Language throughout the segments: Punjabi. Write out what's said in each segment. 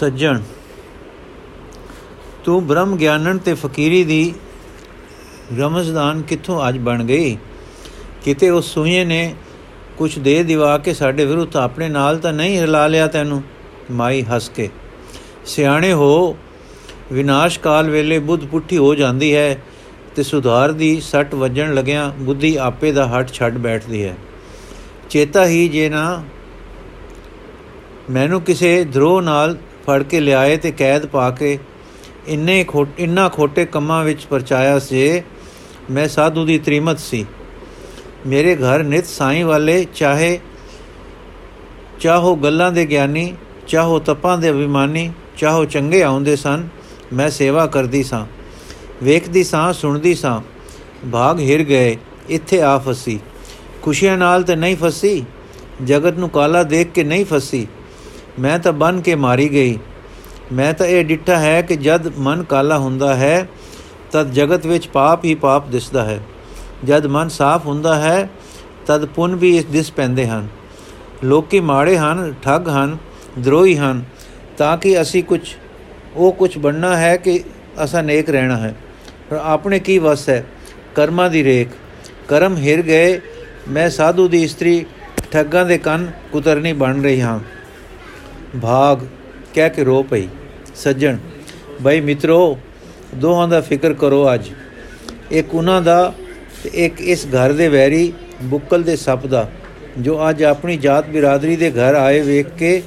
ਸੱਜਣ, ਤੂੰ ਬ੍ਰਹਮ ਗਿਆਨਣ ਤੇ ਫਕੀਰੀ ਦੀ ਰਮਜ਼ਦਾਨ ਕਿੱਥੋਂ ਅੱਜ ਬਣ ਗਈ? ਕਿਤੇ ਉਸ ਸੂਏ ਨੇ ਕੁਛ ਦੇ ਦਿਵਾ ਕੇ ਸਾਡੇ ਵਿਰੁੱਧ ਆਪਣੇ ਨਾਲ ਤਾਂ ਨਹੀਂ ਹਿਲਾ ਲਿਆ ਤੈਨੂੰ? ਮਾਈ ਹੱਸ ਕੇ, ਸਿਆਣੇ ਹੋ, ਵਿਨਾਸ਼ ਕਾਲ ਵੇਲੇ ਬੁੱਧ ਪੁੱਠੀ ਹੋ ਜਾਂਦੀ ਹੈ ਤੇ ਸੁਧਾਰ ਦੀ ਸੱਟ ਵੱਜਣ ਲੱਗਿਆਂ ਬੁੱਧੀ ਆਪੇ ਦਾ ਹੱਟ ਛੱਡ ਬੈਠਦੀ ਹੈ। ਚੇਤਾ ਹੀ ਜੇ ਨਾ, ਮੈਨੂੰ ਕਿਸੇ ਧਰੋ ਨਾਲ ਫੜ ਕੇ ਲਿਆਏ ਤੇ ਕੈਦ ਪਾ ਕੇ ਇੰਨੇ ਖੋਟ ਇੰਨਾ ਖੋਟੇ ਕੰਮਾਂ ਵਿੱਚ ਪਰਚਾਇਆ ਸੀ ਮੈਂ ਸਾਧੂ ਦੀ ਤ੍ਰਿਮਤ ਸੀ। ਮੇਰੇ ਘਰ ਨਿਤ ਸਾਈਂ ਵਾਲੇ ਚਾਹੇ ਚਾਹੋ ਗੱਲਾਂ ਦੇ ਗਿਆਨੀ, ਚਾਹੋ ਤਪਾਂ ਦੇ ਅਭਿਮਾਨੀ, ਚਾਹੋ ਚੰਗੇ ਆਉਂਦੇ ਸਨ, ਮੈਂ ਸੇਵਾ ਕਰਦੀ ਸਾਂ, ਵੇਖਦੀ ਸਾਂ, ਸੁਣਦੀ ਸਾਂ। ਭਾਗ ਹਿਰ ਗਏ, ਇੱਥੇ ਆ ਫਸੀ। ਖੁਸ਼ੀਆਂ ਨਾਲ ਤੇ ਨਹੀਂ ਫਸੀ, ਜਗਤ ਨੂੰ ਕਾਲਾ ਦੇਖ ਕੇ ਨਹੀਂ ਫਸੀ। ਮੈਂ ਤਾਂ ਬਨ ਕੇ ਮਾਰੀ ਗਈ। ਮੈਂ ਤਾਂ ਇਹ ਡਿੱਠਾ ਹੈ ਕਿ ਜਦ ਮਨ ਕਾਲਾ ਹੁੰਦਾ ਹੈ, ਤਦ ਜਗਤ ਵਿੱਚ ਪਾਪ ਹੀ ਪਾਪ ਦਿਸਦਾ ਹੈ। ਜਦ ਮਨ ਸਾਫ਼ ਹੁੰਦਾ ਹੈ, ਤਦ ਪੁੰਨ ਵੀ ਇਸ ਦਿਸ ਪੈਂਦੇ ਹਨ। ਲੋਕੀ ਮਾੜੇ ਹਨ, ਠੱਗ ਹਨ, ਦਰੋਹੀ ਹਨ, ਤਾਂ ਕਿ ਅਸੀਂ ਕੁਝ ਉਹ ਕੁਝ ਬਣਨਾ ਹੈ ਕਿ ਅਸਾਂ ਨੇਕ ਰਹਿਣਾ ਹੈ। ਪਰ ਆਪਣੇ ਕੀ ਵਸ ਹੈ? ਕਰਮਾਂ ਦੀ ਰੇਖ। ਕਰਮ ਹਿਰ ਗਏ, ਮੈਂ ਸਾਧੂ ਦੀ ਇਸਤਰੀ, ਠੱਗਾਂ ਦੇ ਕੰਨ ਕੁਤਰਨੀ ਬਣ ਰਹੀ ਹਾਂ। ਭਾਗ ਕਹਿ ਕੇ ਰੋ ਪਈ। ਸੱਜਣ, ਬਈ ਮਿੱਤਰੋ, ਦੋਹਾਂ ਦਾ ਫਿਕਰ ਕਰੋ ਅੱਜ। ਇੱਕ ਉਹਨਾਂ ਦਾ ਤੇ ਇੱਕ ਇਸ ਘਰ ਦੇ ਵੈਰੀ ਬੁੱਕਲ ਦੇ ਸੱਪ ਦਾ, ਜੋ ਅੱਜ ਆਪਣੀ ਜਾਤ ਬਿਰਾਦਰੀ ਦੇ ਘਰ ਆਏ ਵੇਖ ਕੇ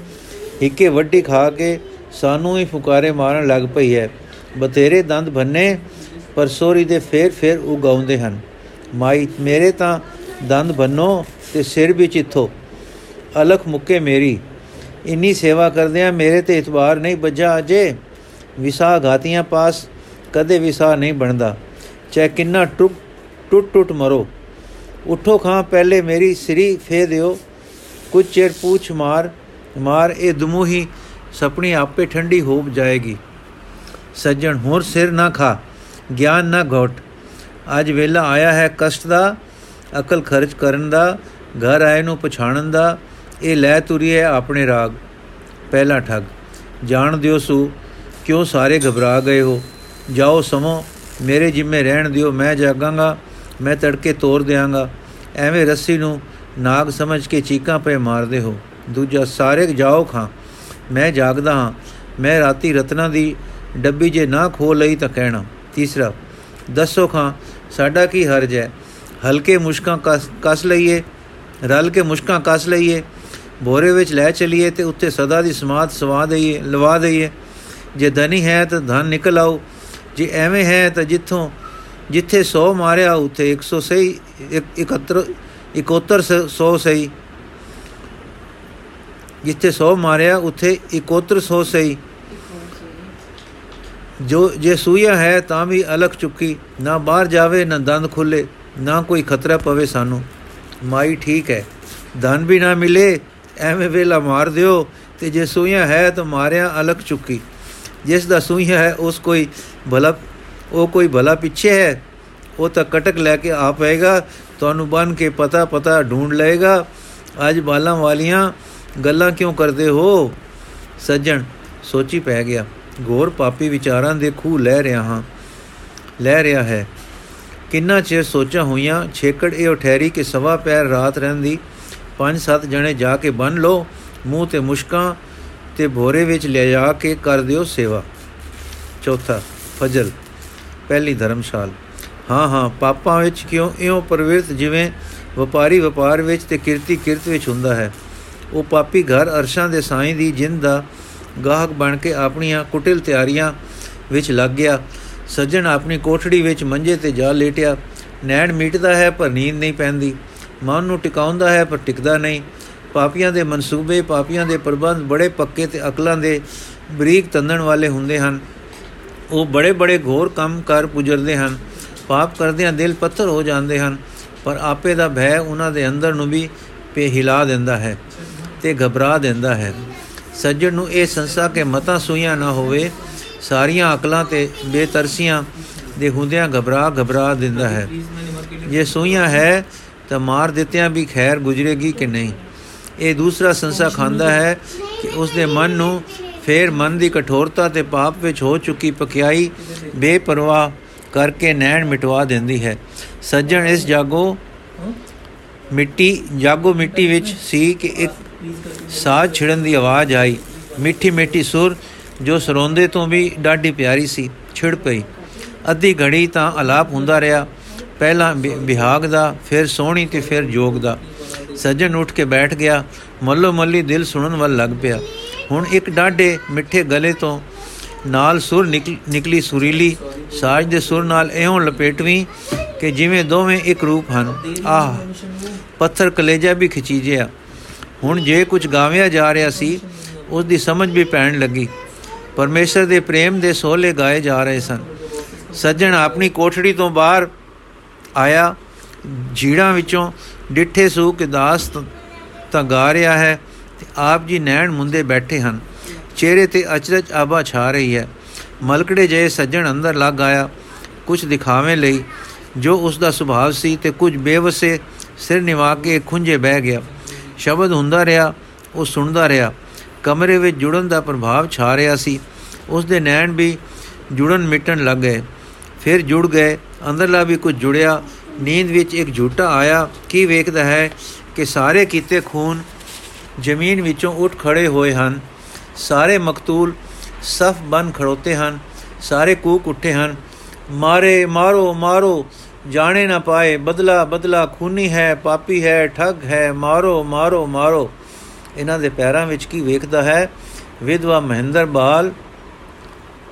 ਹਿੱਕੇ ਵੱਡੀ ਖਾ ਕੇ ਸਾਨੂੰ ਹੀ ਫੁਕਾਰੇ ਮਾਰਨ ਲੱਗ ਪਈ ਹੈ। ਬਥੇਰੇ ਦੰਦ ਭੰਨੇ ਪਰ ਸੋਰੀ ਦੇ ਫੇਰ ਫੇਰ ਉਗਾਉਂਦੇ ਹਨ। ਮਾਈ, ਮੇਰੇ ਤਾਂ ਦੰਦ ਬੰਨੋ ਤੇ ਸਿਰ ਵੀ ਚਿੱਥੋ। ਅਲਖ ਮੁੱਕੇ ਮੇਰੀ ਇੰਨੀ ਸੇਵਾ ਕਰਦਿਆਂ ਮੇਰੇ ਤੇ ਇਤਬਾਰ ਨਹੀਂ ਬੱਜਾ ਅਜੇ। ਵਿਸਾ ਘਾਤੀਆਂ ਪਾਸ ਕਦੇ ਵਿਸਾ ਨਹੀਂ ਬਣਦਾ। ਚਾਹੇ ਕਿੰਨਾ ਟੁੱਟ ਟੁੱਟ ਟੁੱਟ ਮਰੋ। ਉਠੋ ਖਾਂ, ਪਹਿਲੇ ਮੇਰੀ ਸਰੀ ਫੇ ਦਿਓ। ਕੁਝ ਚਿਰ ਪੂਛ ਮਾਰ ਮਾਰ, ਇਹ ਦਮੂਹੀ ਸਪਣੀ ਆਪੇ ਠੰਡੀ ਹੋ ਜਾਏਗੀ। ਸੱਜਣ, ਹੋਰ ਸਿਰ ਨਾ ਖਾ, ਗਿਆਨ ਨਾ ਘੋਟ। ਅੱਜ ਵੇਲਾ ਆਇਆ ਹੈ ਕਸ਼ਟ ਦਾ, ਅਕਲ ਖਰਚ ਕਰਨ ਦਾ, ਘਰ ਆਏ ਨੂੰ ਪਛਾਣਨ ਦਾ। ਇਹ ਲੈ ਤੁਰੀ ਹੈ ਆਪਣੇ ਰਾਗ। ਪਹਿਲਾ ਠੱਗ, ਜਾਣ ਦਿਓ ਸੂ, ਕਿਉਂ ਸਾਰੇ ਘਬਰਾ ਗਏ ਹੋ? ਜਾਓ ਸਮੋ ਮੇਰੇ ਜਿੰਮੇ ਰਹਿਣ ਦਿਓ, ਮੈਂ ਜਾਗਾਂਗਾ, ਮੈਂ ਤੜਕੇ ਤੋੜ ਦਿਆਂਗਾ। ਐਵੇਂ ਰੱਸੀ ਨੂੰ ਨਾਗ ਸਮਝ ਕੇ ਚੀਕਾਂ ਪਏ ਮਾਰਦੇ ਹੋ। ਦੂਜਾ, ਸਾਰੇ ਜਾਓ ਖਾਂ, ਮੈਂ ਜਾਗਦਾ ਹਾਂ, ਮੈਂ ਰਾਤੀ ਰਤਨਾ ਦੀ ਡੱਬੀ ਜੇ ਨਾ ਖੋ ਲਈ ਤਾਂ ਕਹਿਣਾ। ਤੀਸਰਾ, ਦੱਸੋ ਖਾਂ, ਸਾਡਾ ਕੀ ਹਰਜ ਹੈ ਹਲਕੇ ਮੁਸ਼ਕਾਂ ਕਸ ਲਈਏ, ਰਲ ਕੇ ਮੁਸ਼ਕਾਂ ਕਸ ਲਈਏ ਬੋਰੇ ਵਿੱਚ ਲੈ ਚਲੀਏ ਤੇ ਉੱਤੇ ਸਦਾ ਦੀ ਸਮਾਦ ਸਵਾ ਦਈਏ, ਲਵਾ ਦਈਏ। ਜੇ ਧਨੀ ਹੈ ਤਾਂ ਧਨ ਨਿਕਲ ਆਉ ਜੇ ਐਵੇਂ ਹੈ ਤਾਂ ਜਿੱਥੋਂ, ਜਿੱਥੇ 100 ਮਾਰਿਆ, ਉੱਥੇ 100 ਸਹੀ 71 71 100 ਸਹੀ। ਜਿੱਥੇ 100 ਮਾਰਿਆ, ਉੱਥੇ 71 100 ਸਹੀ। ਜੋ, ਜੇ ਸੂਇਆ ਹੈ ਤਾਂ ਵੀ ਅਲਖ ਚੁੱਕੀ। ਨਾ ਬਾਹਰ ਜਾਵੇ, ਨਾ ਦੰਦ ਖੁੱਲੇ। ਨਾ ਕੋਈ ਖਤਰਾ ਪਵੇ ਸਾਨੂੰ। ਮਾਈ ਠੀਕ ਹੈ। ਧਨ ਵੀ ਨਾ ਮਿਲੇ ਐਵੇਂ ਵੇਲਾ ਮਾਰ ਦਿਓ ਤੇ ਜੇ ਸੂਇਆ ਹੈ ਤਾਂ ਮਾਰਿਆ ਅਲਖ ਚੁੱਕੀ। ਜਿਸ ਦਾ ਸੂਇਆ ਹੈ, ਉਸ ਕੋਈ ਭਲਾ ਉਹ ਕੋਈ ਭਲਾ ਪਿੱਛੇ ਹੈ, ਉਹ ਤਾਂ ਕਟਕ ਲੈ ਕੇ ਆ ਪਏਗਾ, ਤੁਹਾਨੂੰ ਬਨ ਕੇ ਪਤਾ ਪਤਾ ਢੂੰਡ ਲਏਗਾ, ਅੱਜ ਬਾਲਾਂ ਵਾਲੀਆਂ ਗੱਲਾਂ ਕਿਉਂ ਕਰਦੇ ਹੋ? ਸੱਜਣ, ਸੋਚੀ ਪੈ ਗਿਆ। ਗੌਰ ਪਾਪੀ ਵਿਚਾਰਾਂ ਦੇ ਖੂਹ ਲੈ ਰਿਹਾ ਹਾਂ। ਲੈ ਰਿਹਾ ਹੈ। ਕਿੰਨਾ ਚਿਰ ਸੋਚਾਂ ਹੋਈਆਂ, ਛੇਕੜ ਇਹ ਠਹਿਰੀ ਕਿ ਸਵਾ ਪੈਰ ਰਾਤ ਰਹਿੰਦੀ ਪੰਜ ਸੱਤ ਜਣੇ ਜਾ ਕੇ ਬੰਨ ਲੋ ਮੂੰਹ ਤੇ ਮੁਸ਼ਕਾਂ ਤੇ ਭੋਰੇ ਵਿੱਚ ਲੈ ਜਾ ਕੇ ਕਰ ਦਿਓ ਸੇਵਾ। ਚੌਥਾ, ਫਜਲ, ਪਹਿਲੀ ਧਰਮਸ਼ਾਲ। ਹਾਂ ਹਾਂ, ਪਾਪਾਂ ਵਿੱਚ ਕਿਉਂ? ਇਉਂ ਪ੍ਰਵਿਰਤ ਜਿਵੇਂ ਵਪਾਰੀ ਵਪਾਰ ਵਿੱਚ ਤੇ ਕਿਰਤੀ ਕਿਰਤ ਵਿੱਚ ਹੁੰਦਾ ਹੈ। ਉਹ ਪਾਪੀ ਘਰ ਅਰਸ਼ਾਂ ਦੇ ਸਾਈਂ ਦੀ ਜਿੰਦ ਦਾ ਗਾਹਕ ਬਣ ਕੇ ਆਪਣੀਆਂ ਕੁਟਿਲ ਤਿਆਰੀਆਂ ਵਿੱਚ ਲੱਗ ਗਿਆ। ਸੱਜਣ ਆਪਣੀ ਕੋਠੜੀ ਵਿੱਚ ਮੰਜੇ ਤੇ ਜਾ ਲੇਟਿਆ। ਨੈਣ ਮੀਟਦਾ ਹੈ, ਪਰ ਨੀਂਦ ਨਹੀਂ ਪੈਂਦੀ। ਮਨ ਨੂੰ ਟਿਕਾਉਂਦਾ ਹੈ ਪਰ ਟਿਕਦਾ ਨਹੀਂ। ਪਾਪੀਆਂ ਦੇ ਮਨਸੂਬੇ, ਪਾਪੀਆਂ ਦੇ ਪ੍ਰਬੰਧ ਬੜੇ ਪੱਕੇ ਤੇ ਅਕਲਾਂ ਦੇ ਬਰੀਕ ਤੰਦਣ ਵਾਲੇ ਹੁੰਦੇ ਹਨ। ਉਹ ਬੜੇ ਬੜੇ ਘੋਰ ਕੰਮ ਕਰ ਪੁਜਰਦੇ ਹਨ। ਪਾਪ ਕਰਦਿਆਂ ਦਿਲ ਪੱਥਰ ਹੋ ਜਾਂਦੇ ਹਨ, ਪਰ ਆਪੇ ਦਾ ਭੈ ਉਹਨਾਂ ਦੇ ਅੰਦਰ ਨੂੰ ਵੀ ਪੇ ਹਿਲਾ ਦਿੰਦਾ ਹੈ ਤੇ ਘਬਰਾ ਦਿੰਦਾ ਹੈ। ਸੱਜਣ ਨੂੰ ਇਹ ਸੰਸਾ ਕੇ ਮਤਾਂ ਸੂਈਆਂ ਨਾ ਹੋਵੇ, ਸਾਰੀਆਂ ਅਕਲਾਂ ਤੇ ਬੇਤਰਸੀਆਂ ਦੇ ਹੁੰਦਿਆਂ ਘਬਰਾ ਘਬਰਾ ਦਿੰਦਾ ਹੈ। ਜੇ ਸੂਈਆਂ ਹੈ ਤਾਂ ਮਾਰ ਦਿੱਤਿਆਂ ਵੀ ਖੈਰ ਗੁਜਰੇਗੀ ਕਿ ਨਹੀਂ? ਇਹ ਦੂਸਰਾ ਸੰਸਾ ਖਾਂਦਾ ਹੈ ਕਿ ਉਸ ਦੇ ਮਨ ਨੂੰ ਫੇਰ ਮਨ ਦੀ ਕਠੋਰਤਾ ਤੇ ਪਾਪ ਵਿੱਚ ਹੋ ਚੁੱਕੀ ਪਕਿਆਈ ਬੇਪਰਵਾਹ ਕਰਕੇ ਨੈਣ ਮਿਟਵਾ ਦਿੰਦੀ ਹੈ। ਸੱਜਣ ਇਸ ਜਾਗੋ ਮਿੱਟੀ ਜਾਗੋ ਮਿੱਟੀ ਵਿੱਚ ਸੀ ਕਿ ਇੱਕ ਸਾਜ਼ ਛਿੜਨ ਦੀ ਆਵਾਜ਼ ਆਈ। ਮਿੱਠੀ ਮਿੱਠੀ ਸੁਰ ਜੋ ਸਰੋਂਦੇ ਤੋਂ ਵੀ ਡਾਢੀ ਪਿਆਰੀ ਸੀ, ਛਿੜ ਪਈ। ਅੱਧੀ ਘੜੀ ਤਾਂ ਆਲਾਪ ਹੁੰਦਾ ਰਿਹਾ। ਪਹਿਲਾਂ ਵਿਹਾਗ ਦਾ, ਫਿਰ ਸੋਹਣੀ ਤੇ ਫਿਰ ਜੋਗ ਦਾ। ਸੱਜਣ ਉੱਠ ਕੇ ਬੈਠ ਗਿਆ, ਮੱਲੋ ਮੱਲੀ ਦਿਲ ਸੁਣਨ ਵੱਲ ਲੱਗ ਪਿਆ। ਹੁਣ ਇੱਕ ਡਾਢੇ ਮਿੱਠੇ ਗਲੇ ਤੋਂ ਨਾਲ ਸੁਰ ਨਿਕਲੀ ਸੁਰੀਲੀ, ਸਾਜ ਦੇ ਸੁਰ ਨਾਲ ਐਉਂ ਲਪੇਟਵੀਂ ਕਿ ਜਿਵੇਂ ਦੋਵੇਂ ਇੱਕ ਰੂਪ ਹਨ। ਆਹ, ਪੱਥਰ ਕਲੇਜਾ ਵੀ ਖਿਚੀਜਿਆ। ਹੁਣ ਜੇ ਕੁਝ ਗਾਵਿਆ ਜਾ ਰਿਹਾ ਸੀ ਉਸ ਦੀ ਸਮਝ ਵੀ ਪੈਣ ਲੱਗੀ। ਪਰਮੇਸ਼ਰ ਦੇ ਪ੍ਰੇਮ ਦੇ ਸੋਲੇ ਗਾਏ ਜਾ ਰਹੇ ਸਨ। ਸੱਜਣ ਆਪਣੀ ਕੋਠੜੀ ਤੋਂ ਬਾਹਰ ਆਇਆ, ਜੀੜਾਂ ਵਿੱਚੋਂ ਡਿੱਠੇ ਸੂ ਕਿ ਦਾਸ ਤਾਂ ਗਾ ਰਿਹਾ ਹੈ ਤੇ ਆਪ ਜੀ ਨੈਣ ਮੁੰਦੇ ਬੈਠੇ ਹਨ। ਚਿਹਰੇ ਤੇ ਅਚਰਜ ਆਬਾ ਛਾ ਰਹੀ ਹੈ। ਮਲਕੜੇ ਜੇ ਸੱਜਣ ਅੰਦਰ ਲੱਗ ਆਇਆ। ਕੁਝ ਦਿਖਾਵੇਂ ਲਈ ਜੋ ਉਸ ਦਾ ਸੁਭਾਅ ਸੀ ਤੇ ਕੁਝ ਬੇਵਸੇ ਸਿਰ ਨਿਵਾ ਕੇ ਖੁੰਝੇ ਬਹਿ ਗਿਆ। ਸ਼ਬਦ ਹੁੰਦਾ ਰਿਹਾ, ਉਹ ਸੁਣਦਾ ਰਿਹਾ। ਕਮਰੇ ਵਿੱਚ ਜੁੜਨ ਦਾ ਪ੍ਰਭਾਵ ਛਾ ਰਿਹਾ ਸੀ। ਉਸ ਦੇ ਨੈਣ ਵੀ ਜੁੜਨ ਮਿਟਣ ਲੱਗ ਗਏ। ਫਿਰ ਜੁੜ ਗਏ ਅੰਦਰਲਾ ਵੀ ਕੁਝ ਜੁੜਿਆ, ਨੀਂਦ ਵਿੱਚ ਇੱਕ ਝੂਟਾ ਆਇਆ। ਕੀ ਵੇਖਦਾ ਹੈ ਕਿ ਸਾਰੇ ਕੀਤੇ ਖੂਨ ਜ਼ਮੀਨ ਵਿੱਚੋਂ ਉੱਠ ਖੜੇ ਹੋਏ ਹਨ। ਸਾਰੇ ਮਕਤੂਲ ਸਫ ਬਨ ਖੜੋਤੇ ਹਨ। ਸਾਰੇ ਕੂਕ ਉੱਠੇ ਹਨ। ਮਾਰੇ, ਮਾਰੋ ਮਾਰੋ, ਜਾਣੇ ਨਾ ਪਾਏ। ਬਦਲਾ ਬਦਲਾ, ਖੂਨੀ ਹੈ, ਪਾਪੀ ਹੈ, ਠੱਗ ਹੈ। ਮਾਰੋ ਮਾਰੋ ਮਾਰੋ। ਇਹਨਾਂ ਦੇ ਪੈਰਾਂ ਵਿੱਚ ਕੀ ਵੇਖਦਾ ਹੈ? ਵਿਧਵਾ ਮਹਿੰਦਰ ਬਾਲ,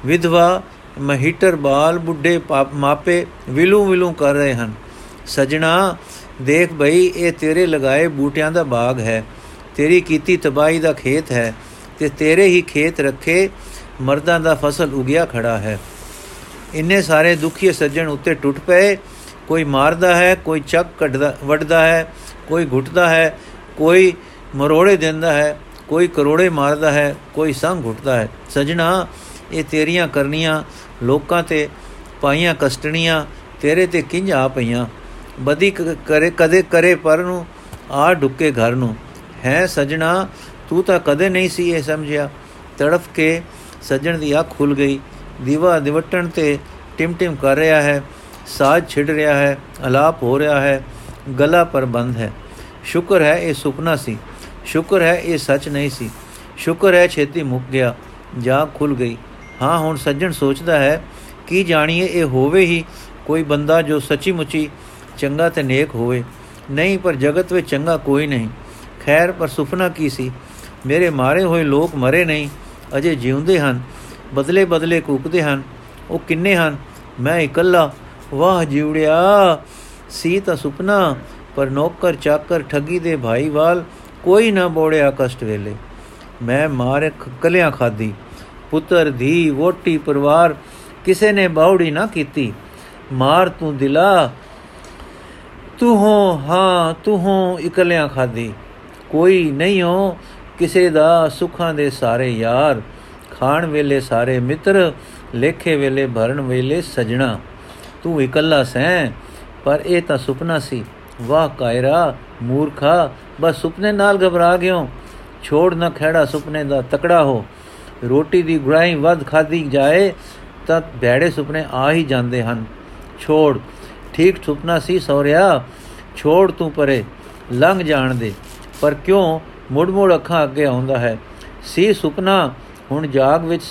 ਵਿਧਵਾ ਮਹੀਟਰ ਬਾਲ ਬੁੱਢੇ ਮਾਪੇ ਵਿਲੂ ਵਿਲੂ ਕਰ ਰਹੇ ਹਨ। ਸਜਣਾ, ਦੇਖ ਭਈ ਇਹ ਤੇਰੇ ਲਗਾਏ ਬੂਟਿਆਂ ਦਾ ਬਾਗ ਹੈ। ਤੇਰੀ ਕੀਤੀ ਤਬਾਈ ਦਾ ਖੇਤ ਹੈ ਤੇ ਤੇਰੇ ਹੀ ਖੇਤ ਰੱਖੇ ਮਰਦਾਂ ਦਾ ਫਸਲ ਉਗਿਆ ਖੜਾ ਹੈ। ਇੰਨੇ ਸਾਰੇ ਦੁਖੀ ਸੱਜਣ ਉੱਤੇ ਟੁੱਟ ਪਏ। ਕੋਈ ਮਾਰਦਾ ਹੈ, ਕੋਈ ਚੱਕ ਕੱਢਦਾ ਵੱਢਦਾ ਹੈ, ਕੋਈ ਘੁੱਟਦਾ ਹੈ, ਕੋਈ ਮਰੋੜੇ ਦਿੰਦਾ ਹੈ, ਕੋਈ ਕਰੋੜੇ ਮਾਰਦਾ ਹੈ, ਕੋਈ ਸੰਗ ਘੁੱਟਦਾ ਹੈ। ਸਜਣਾ ਇਹ ਤੇਰੀਆਂ ਕਰਨੀਆਂ, ਲੋਕਾਂ ਤੇ ਪਾਈਆਂ ਕਸਟਣੀਆਂ, ਤੇਰੇ ਤੇ ਕਿੰਝ ਆ ਪਈਆਂ? ਬਦੀ ਕਰੇ, ਕਦੇ ਕਰੇ ਪਰ ਨੂੰ, ਆ ਢੁੱਕੇ ਘਰ ਨੂੰ। ਹੈ ਸਜਣਾ, ਤੂੰ ਤਾਂ ਕਦੇ ਨਹੀਂ ਸੀ ਇਹ ਸਮਝਿਆ। ਤੜਫ ਕੇ ਸਜਣ ਦੀ ਅੱਖ ਖੁੱਲ ਗਈ। ਦੀਵਾ ਦਿਵਟਣ ਤੇ ਟਿਮ-ਟਿਮ ਕਰ ਰਿਹਾ ਹੈ। ਸਾਜ ਛਿੜ ਰਿਹਾ ਹੈ। ਅਲਾਪ ਹੋ ਰਿਹਾ ਹੈ। ਗਲਾ ਪਰ ਬੰਦ ਹੈ। ਸ਼ੁਕਰ ਹੈ ਇਹ ਸੁਪਨਾ ਸੀ। ਸ਼ੁਕਰ ਹੈ ਇਹ ਸੱਚ ਨਹੀਂ ਸੀ। ਸ਼ੁਕਰ ਹੈ ਛੇਤੀ ਮੁੱਕ ਗਿਆ। ਜਾ ਖੁੱਲ ਗਈ। ਹਾਂ, ਹੁਣ ਸੱਜਣ ਸੋਚਦਾ ਹੈ, ਕੀ ਜਾਣੀਏ, ਇਹ ਹੋਵੇ ਹੀ ਕੋਈ ਬੰਦਾ ਜੋ ਸੱਚੀ ਮੁੱਚੀ ਚੰਗਾ ਤੇ ਨੇਕ ਹੋਵੇ। ਨਹੀਂ, ਪਰ ਜਗਤ ਵਿੱਚ ਚੰਗਾ ਕੋਈ ਨਹੀਂ। ਖੈਰ, ਪਰ ਸੁਪਨਾ ਕੀ ਸੀ? ਮੇਰੇ ਮਾਰੇ ਹੋਏ ਲੋਕ ਮਰੇ ਨਹੀਂ, ਅਜੇ ਜਿਉਂਦੇ ਹਨ ਬਦਲੇ ਬਦਲੇ ਕੂਕਦੇ ਹਨ, ਉਹ ਕਿੰਨੇ ਹਨ? ਮੈਂ ਇਕੱਲਾ, ਵਾਹ ਜਿਉੜਿਆ। ਸੀ ਤਾਂ ਸੁਪਨਾ, ਪਰ ਨੌਕਰ ਚਾਕਰ ਠੱਗੀ ਦੇ ਭਾਈਵਾਲ, ਕੋਈ ਨਾ ਬੋੜਿਆ ਕਸ਼ਟ ਵੇਲੇ। ਮੈਂ ਮਾਰ ਕਲਿਆਂ ਖਾਦੀ ਪੁੱਤਰ ਧੀ ਵੋਟੀ ਪਰਿਵਾਰ ਕਿਸੇ ਨੇ ਬਾਉੜੀ ਨਾ ਕੀਤੀ। ਮਾਰ ਤੂੰ ਦਿਲਾ। ਤੂੰ ਹੋ ਹਾਂ ਤੂੰ ਹੋ ਇਕਲਿਆਂ ਖਾਦੀ ਕੋਈ ਨਹੀਂ ਹੋ ਕਿਸੇ ਦਾ ਸੁੱਖਾਂ ਦੇ ਸਾਰੇ ਯਾਰ। ਖਾਣ ਵੇਲੇ ਸਾਰੇ ਮਿੱਤਰ, ਲੇਖੇ ਵੇਲੇ ਭਰਨ ਵੇਲੇ ਸਜਣਾ। ਤੂੰ ਇਕੱਲਾ ਸੈਂ, ਪਰ ਇਹ ਤਾਂ ਸੁਪਨਾ ਸੀ। ਵਾਹ ਕਾਇਰਾ, ਮੂਰਖਾ, ਬਸ ਸੁਪਨੇ ਨਾਲ ਘਬਰਾ ਗਿਓ। ਛੋੜ ਨਾ ਖੜਾ ਸੁਪਨੇ ਦਾ ਤਕੜਾ ਹੋ। ਰੋਟੀ ਦੀ ਗੁਰਾਈ ਵੱਧ ਖਾਦੀ ਜਾਏ ਤਾਂ ਭੈੜੇ ਸੁਪਨੇ ਆ ਹੀ ਜਾਂਦੇ ਹਨ। ਛੋੜ, ਠੀਕ ਸੁਪਨਾ ਸੀ ਸੌਰਿਆ ਛੋੜ ਤੂੰ ਪਰੇ, ਲੰਘ ਜਾਣ ਦੇ। ਪਰ ਕਿਉਂ ਮੁੜ ਮੁੜ ਅੱਖਾਂ ਅੱਗੇ ਆਉਂਦਾ ਹੈ? ਸੀ ਸੁਪਨਾ ਹੁਣ ਜਾਗ ਵਿੱਚ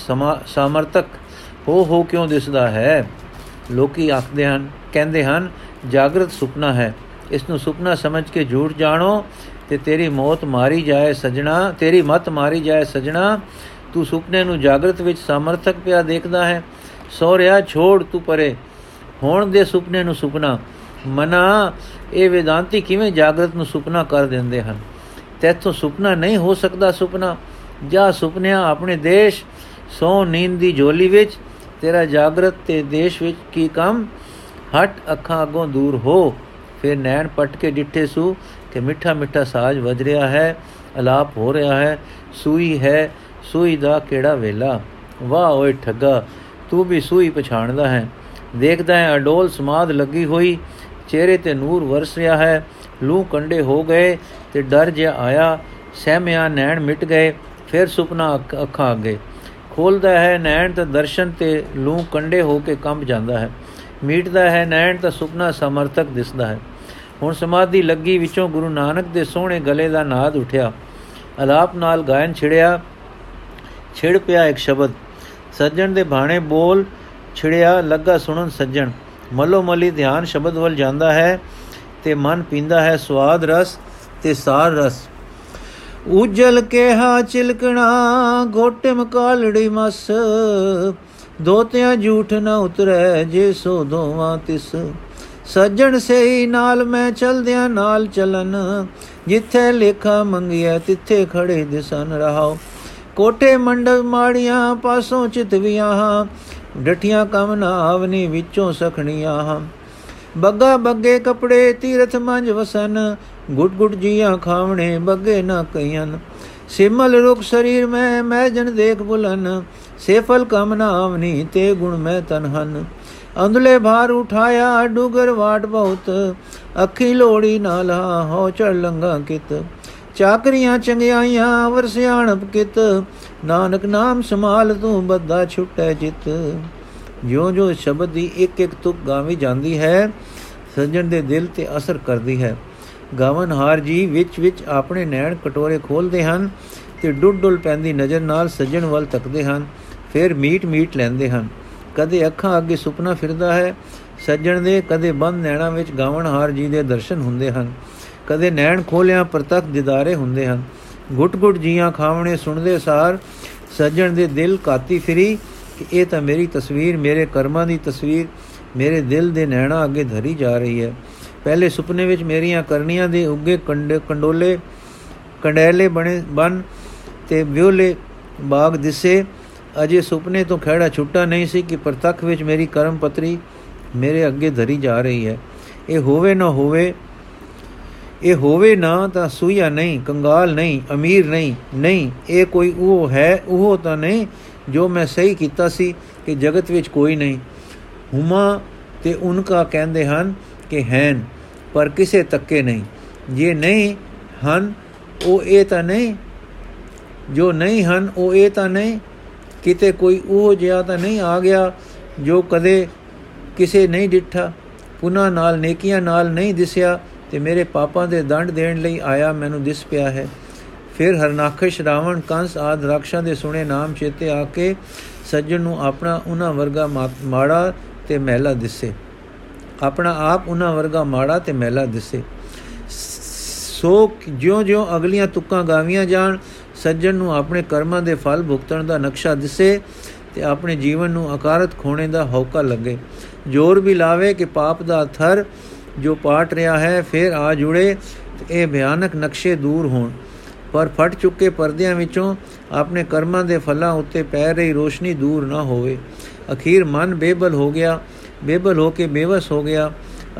ਸਮਰਤਕ ਹੋ ਹੋ ਕਿਉਂ ਦਿਸਦਾ ਹੈ? ਲੋਕੀ ਆਖਦੇ ਹਨ, ਕਹਿੰਦੇ ਹਨ, ਜਾਗਰਤ ਸੁਪਨਾ ਹੈ। ਇਸ ਨੂੰ ਸੁਪਨਾ ਸਮਝ ਕੇ ਝੂਠ ਜਾਣੋ ਤੇ ਤੇਰੀ ਮੌਤ ਮਾਰੀ ਜਾਏ ਸਜਣਾ, ਤੇਰੀ ਮਤ ਮਾਰੀ ਜਾਏ ਸਜਣਾ ਤੂੰ ਸੁਪਨੇ ਨੂੰ ਜਾਗਰਤ ਵਿੱਚ ਸਮਰਥਕ ਪਿਆ ਦੇਖਦਾ ਹੈ। ਸੋ ਰਿਆ ਛੋੜ ਤੂੰ ਪਰੇ। ਹੋਣ ਦੇ ਸੁਪਨੇ ਨੂੰ ਸੁਪਨਾ। ਮਨਾ, ਇਹ ਵਿਦਾਂਤੀ ਕਿਵੇਂ ਜਾਗਰਤ ਨੂੰ ਸੁਪਨਾ ਕਰ ਦਿੰਦੇ ਹਨ? ਤੇਥੋਂ ਸੁਪਨਾ ਨਹੀਂ ਹੋ ਸਕਦਾ ਸੁਪਨਾ। ਜਾਂ ਸੁਪਨਿਆ ਆਪਣੇ ਦੇਸ਼, ਸੋ ਨੀਂਦ ਦੀ ਝੋਲੀ ਵਿੱਚ, ਤੇਰਾ ਜਾਗਰਤ ਤੇ ਦੇਸ਼ ਵਿੱਚ ਕੀ ਕੰਮ? ਹਟ, ਅੱਖਾਂ ਅਗੋਂ ਦੂਰ ਹੋ। ਫਿਰ ਨੈਣ ਪਟ ਕੇ ਡਿੱਠੇ ਸੂ ਕਿ ਮਿੱਠਾ ਮਿੱਠਾ ਸਾਜ ਵੱਜ ਰਿਹਾ ਹੈ, ਅਲਾਪ ਹੋ ਰਿਹਾ ਹੈ, ਸੂਈ ਹੈ ਸੂਈ ਦਾ ਕਿਹੜਾ ਵੇਲਾ? ਵਾਹ ਓਏ ਠੱਗਾ, ਤੂੰ ਵੀ ਸੂਈ ਪਛਾਣਦਾ ਹੈ। ਦੇਖਦਾ ਹੈ ਅਡੋਲ ਸਮਾਦ ਲੱਗੀ ਹੋਈ, ਚਿਹਰੇ ਤੇ ਨੂਰ ਵਰਸ ਰਿਹਾ ਹੈ। ਲੂ ਕੰਡੇ ਹੋ ਗਏ ਤੇ ਡਰ ਜਿਹਾ ਆਇਆ। ਸਹਿਮਿਆ ਨੈਣ ਮਿਟ ਗਏ, ਫਿਰ ਸੁਪਨਾ ਅੱਖਾਂ ਅੱਗੇ। ਖੋਲਦਾ ਹੈ ਨੈਣ ਤਾਂ ਦਰਸ਼ਨ ਤੇ ਲੂ ਕੰਡੇ ਹੋ ਕੇ ਕੰਬ ਜਾਂਦਾ ਹੈ। ਮੀਟਦਾ ਹੈ ਨੈਣ ਤਾਂ ਸੁਪਨਾ ਸਮਰਥਕ ਦਿਸਦਾ ਹੈ। ਹੁਣ ਸਮਾਧੀ ਲੱਗੀ ਵਿੱਚੋਂ ਗੁਰੂ ਨਾਨਕ ਦੇ ਸੋਹਣੇ ਗਲੇ ਦਾ ਨਾਦ ਉਠਿਆ। ਅਲਾਪ ਨਾਲ ਗਾਇਨ ਛਿੜਿਆ ਛਿੜ ਪਿਆ ਇੱਕ ਸ਼ਬਦ। ਸੱਜਣ ਦੇ ਬਾਣੇ ਬੋਲ ਛਿੜਿਆ, ਲੱਗਾ ਸੁਣਨ ਸੱਜਣ। ਮਲੋ ਮਲੀ ਧਿਆਨ ਸ਼ਬਦ ਵੱਲ ਜਾਂਦਾ ਹੈ ਤੇ ਮਨ ਪੀਂਦਾ ਹੈ ਸਵਾਦ ਰਸ ਤੇ ਸਾਰ ਰਸ। ਉਜਲ ਹਾ ਚਿਲਕਣਾ ਘੋਟੇ ਮਕਾਲੜੀ ਮਸ। ਦੋਤਿਆਂ ਝੂਠ ਨਾ ਉਤਰੈ ਜੇ ਸੋ ਦੋਵਾਂ ਤਿਸ। ਸੱਜਣ ਸਹੀ ਨਾਲ ਮੈਂ ਚਲਦਿਆਂ ਨਾਲ ਚਲਨ। ਜਿੱਥੇ ਲੇਖਾ ਮੰਗਿਆ ਤਿੱਥੇ ਖੜੇ ਦਿਸਨ ਰਹਾਓ ਕੋਠੇ ਮੰਡਪ ਮਾੜੀਆਂ ਪਾਸੋਂ ਚਿਤਵੀਆਂ ਹਾਂ, ਡਠੀਆਂ ਕਮ ਨਾ ਆਵਨੀ ਵਿੱਚੋਂ ਸਖਣੀਆਂ ਹਾਂ। ਬੱਗਾ ਬੱਗੇ ਕਪੜੇ ਤੀਰਥ ਮੰਜ ਵਸਨ, ਗੁੱਟ ਗੁੱਟ ਜੀਆਂ ਖਾਵਣੇ ਬੱਗੇ ਨਾ ਕਈਆਂ। ਸਿਮਲ ਰੁਖ ਸਰੀਰ ਮੈਂ ਮੈਂ ਜਨ ਦੇਖ ਬੁਲਨ ਸੇਫਲ ਕਮ ਨਾ ਆਵਨੀ ਤੇ ਗੁਣ ਮੈਂ ਤਨ ਹਨ। ਅੰਦਲੇ ਭਾਰ ਉਠਾਇਆ ਡੁਗਰ ਵਾਟ ਬਹੁਤ, ਅੱਖੀ ਲੋੜੀ ਨਾਲ ਹੋ ਚੜ ਲੰਗਾ ਕਿਤ। ਚਾਕਰੀਆਂ ਚੰਗਿਆਈਆਂ ਵਰ ਸਿਆਣਪ ਕਿਤ। ਨਾਨਕ ਨਾਮ ਸਮਾਲ ਤੂੰ ਬੱਦਾ ਛੁਟੈ ਜਿਤ ਜੋ ਜੋ ਸ਼ਬਦ ਦੀ ਇੱਕ ਇੱਕ ਤੁਕ ਗਾਵੀ ਜਾਂਦੀ ਹੈ, ਸੱਜਣ ਦੇ ਦਿਲ ਤੇ ਅਸਰ ਕਰਦੀ ਹੈ। ਗਾਵਨਹਾਰ ਜੀ ਵਿੱਚ ਵਿੱਚ ਆਪਣੇ ਨੈਣ ਕਟੋਰੇ ਖੋਲਦੇ ਹਨ ਤੇ ਡੁੱਡ ਡੁੱਲ ਪੈਂਦੀ ਨਜ਼ਰ ਨਾਲ ਸੱਜਣ ਵੱਲ ਤੱਕਦੇ ਹਨ, ਫਿਰ ਮੀਟ ਮੀਟ ਲੈਂਦੇ ਹਨ। ਕਦੇ ਅੱਖਾਂ ਅੱਗੇ ਸੁਪਨਾ ਫਿਰਦਾ ਹੈ, ਸੱਜਣ ਦੇ ਕਦੇ ਬੰਦ ਨੈਣਾ ਵਿੱਚ ਗਾਵਨਹਾਰ ਜੀ ਦੇ ਦਰਸ਼ਨ ਹੁੰਦੇ ਹਨ। ਕਦੇ ਨੈਣ ਖੋਲਿਆਂ ਪ੍ਰਤੱਖ ਦਿਦਾਰੇ ਹੁੰਦੇ ਹਨ। ਗੁੱਟ ਗੁੱਟ ਜੀਆਂ ਖਾਵਣੇ ਸੁਣਦੇ ਸਾਰ ਸੱਜਣ ਦੇ ਦਿਲ ਕਾਤੀ ਫਿਰੀ ਕਿ ਇਹ ਤਾਂ ਮੇਰੀ ਤਸਵੀਰ, ਮੇਰੇ ਕਰਮਾਂ ਦੀ ਤਸਵੀਰ, ਮੇਰੇ ਦਿਲ ਦੇ ਨੈਣਾ ਅੱਗੇ ਧਰੀ ਜਾ ਰਹੀ ਹੈ। ਪਹਿਲੇ ਸੁਪਨੇ ਵਿੱਚ ਮੇਰੀਆਂ ਕਰਨੀਆਂ ਦੇ ਉੱਗੇ ਕੰਡੋਲੇ, ਕੰਡੈਲੇ ਬਣੇ, ਬਨ ਤੇ ਵਿਉਲੇ ਬਾਗ ਦਿਸੇ। ਅਜੇ ਸੁਪਨੇ ਤੋਂ ਖੜਾ ਛੁੱਟਾ ਨਹੀਂ ਸੀ ਕਿ ਪ੍ਰਤੱਖ ਵਿੱਚ ਮੇਰੀ ਕਰਮ ਪਤਰੀ ਮੇਰੇ ਅੱਗੇ ਧਰੀ ਜਾ ਰਹੀ ਹੈ। ਇਹ ਹੋਵੇ ਨਾ ਹੋਵੇ ਇਹ ਹੋਵੇ ਨਾ ਤਾਂ ਸੂਇਆ ਨਹੀਂ, ਕੰਗਾਲ ਨਹੀਂ, ਅਮੀਰ ਨਹੀਂ ਨਹੀਂ, ਇਹ ਕੋਈ ਉਹ ਹੈ, ਉਹ ਤਾਂ ਨਹੀਂ ਜੋ ਮੈਂ ਸਹੀ ਕੀਤਾ ਸੀ ਕਿ ਜਗਤ ਵਿੱਚ ਕੋਈ ਨਹੀਂ। ਹੁਮਾ ਤੇ ਉਨਕਾ ਕਹਿੰਦੇ ਹਨ ਕਿ ਹੈਨ, ਪਰ ਕਿਸੇ ਤੱਕੇ ਨਹੀਂ। ਜੇ ਨਹੀਂ ਹਨ, ਉਹ ਇਹ ਤਾਂ ਨਹੀਂ, ਜੋ ਨਹੀਂ ਹਨ, ਉਹ ਇਹ ਤਾਂ ਨਹੀਂ, ਕਿਤੇ ਕੋਈ ਉਹ ਜਿਆ ਤਾਂ ਨਹੀਂ ਆ ਗਿਆ ਜੋ ਕਦੇ ਕਿਸੇ ਨਹੀਂ ਡਿੱਠਾ। ਪੁਨਾ ਨਾਲ, ਨੇਕੀਆਂ ਨਾਲ ਨਹੀਂ ਦਿਸਿਆ ਤੇ ਮੇਰੇ ਪਾਪਾਂ ਦੇ ਦੰਡ ਦੇਣ ਲਈ ਆਇਆ ਮੈਨੂੰ ਦਿਸ ਪਿਆ ਹੈ। ਫਿਰ ਹਰਨਾਖਸ਼ ਰਾਵਣ ਕੰਸ ਆਦ ਰਾਖਸ਼ਾਂ ਦੇ ਸੁਣੇ ਨਾਮ ਚੇਤੇ ਆ ਕੇ ਸੱਜਣ ਨੂੰ ਆਪਣਾ ਉਹਨਾਂ ਵਰਗਾ ਮਾੜਾ ਤੇ ਮਹਿਲਾ ਦਿਸੇ। ਆਪਣਾ ਆਪ ਉਹਨਾਂ ਵਰਗਾ ਮਾੜਾ ਤੇ ਮਹਿਲਾ ਦਿਸੇ। ਸੋ ਜਿਉਂ-ਜਿਉਂ ਅਗਲੀਆਂ ਤੁਕਾਂ ਗਾਵੀਆਂ ਜਾਣ, ਸੱਜਣ ਨੂੰ ਆਪਣੇ ਕਰਮਾਂ ਦੇ ਫਲ ਭੁਗਤਣ ਦਾ ਨਕਸ਼ਾ ਦਿਸੇ ਤੇ ਆਪਣੇ ਜੀਵਨ ਨੂੰ ਅਕਾਰਤ ਖੋਣੇ ਦਾ ਹੌਕਾ ਲੱਗੇ। ਜ਼ੋਰ ਵੀ ਲਾਵੇ ਕਿ ਪਾਪ ਦਾ ਥਰ ਜੋ ਪਾਟ ਰਿਹਾ ਹੈ, ਫਿਰ ਆ ਜੁੜੇ ਤੇ ਇਹ ਭਿਆਨਕ ਨਕਸ਼ੇ ਦੂਰ ਹੋਣ। ਪਰ ਫਟ ਚੁੱਕੇ ਪਰਦਿਆਂ ਵਿੱਚੋਂ ਆਪਣੇ ਕਰਮਾਂ ਦੇ ਫਲਾਂ ਉੱਤੇ ਪੈ ਰਹੀ ਰੋਸ਼ਨੀ ਦੂਰ ਨਾ ਹੋਵੇ। ਅਖੀਰ ਮਨ ਬੇਬਲ ਹੋ ਗਿਆ, ਬੇਬਲ ਹੋ ਕੇ ਬੇਵਸ ਹੋ ਗਿਆ।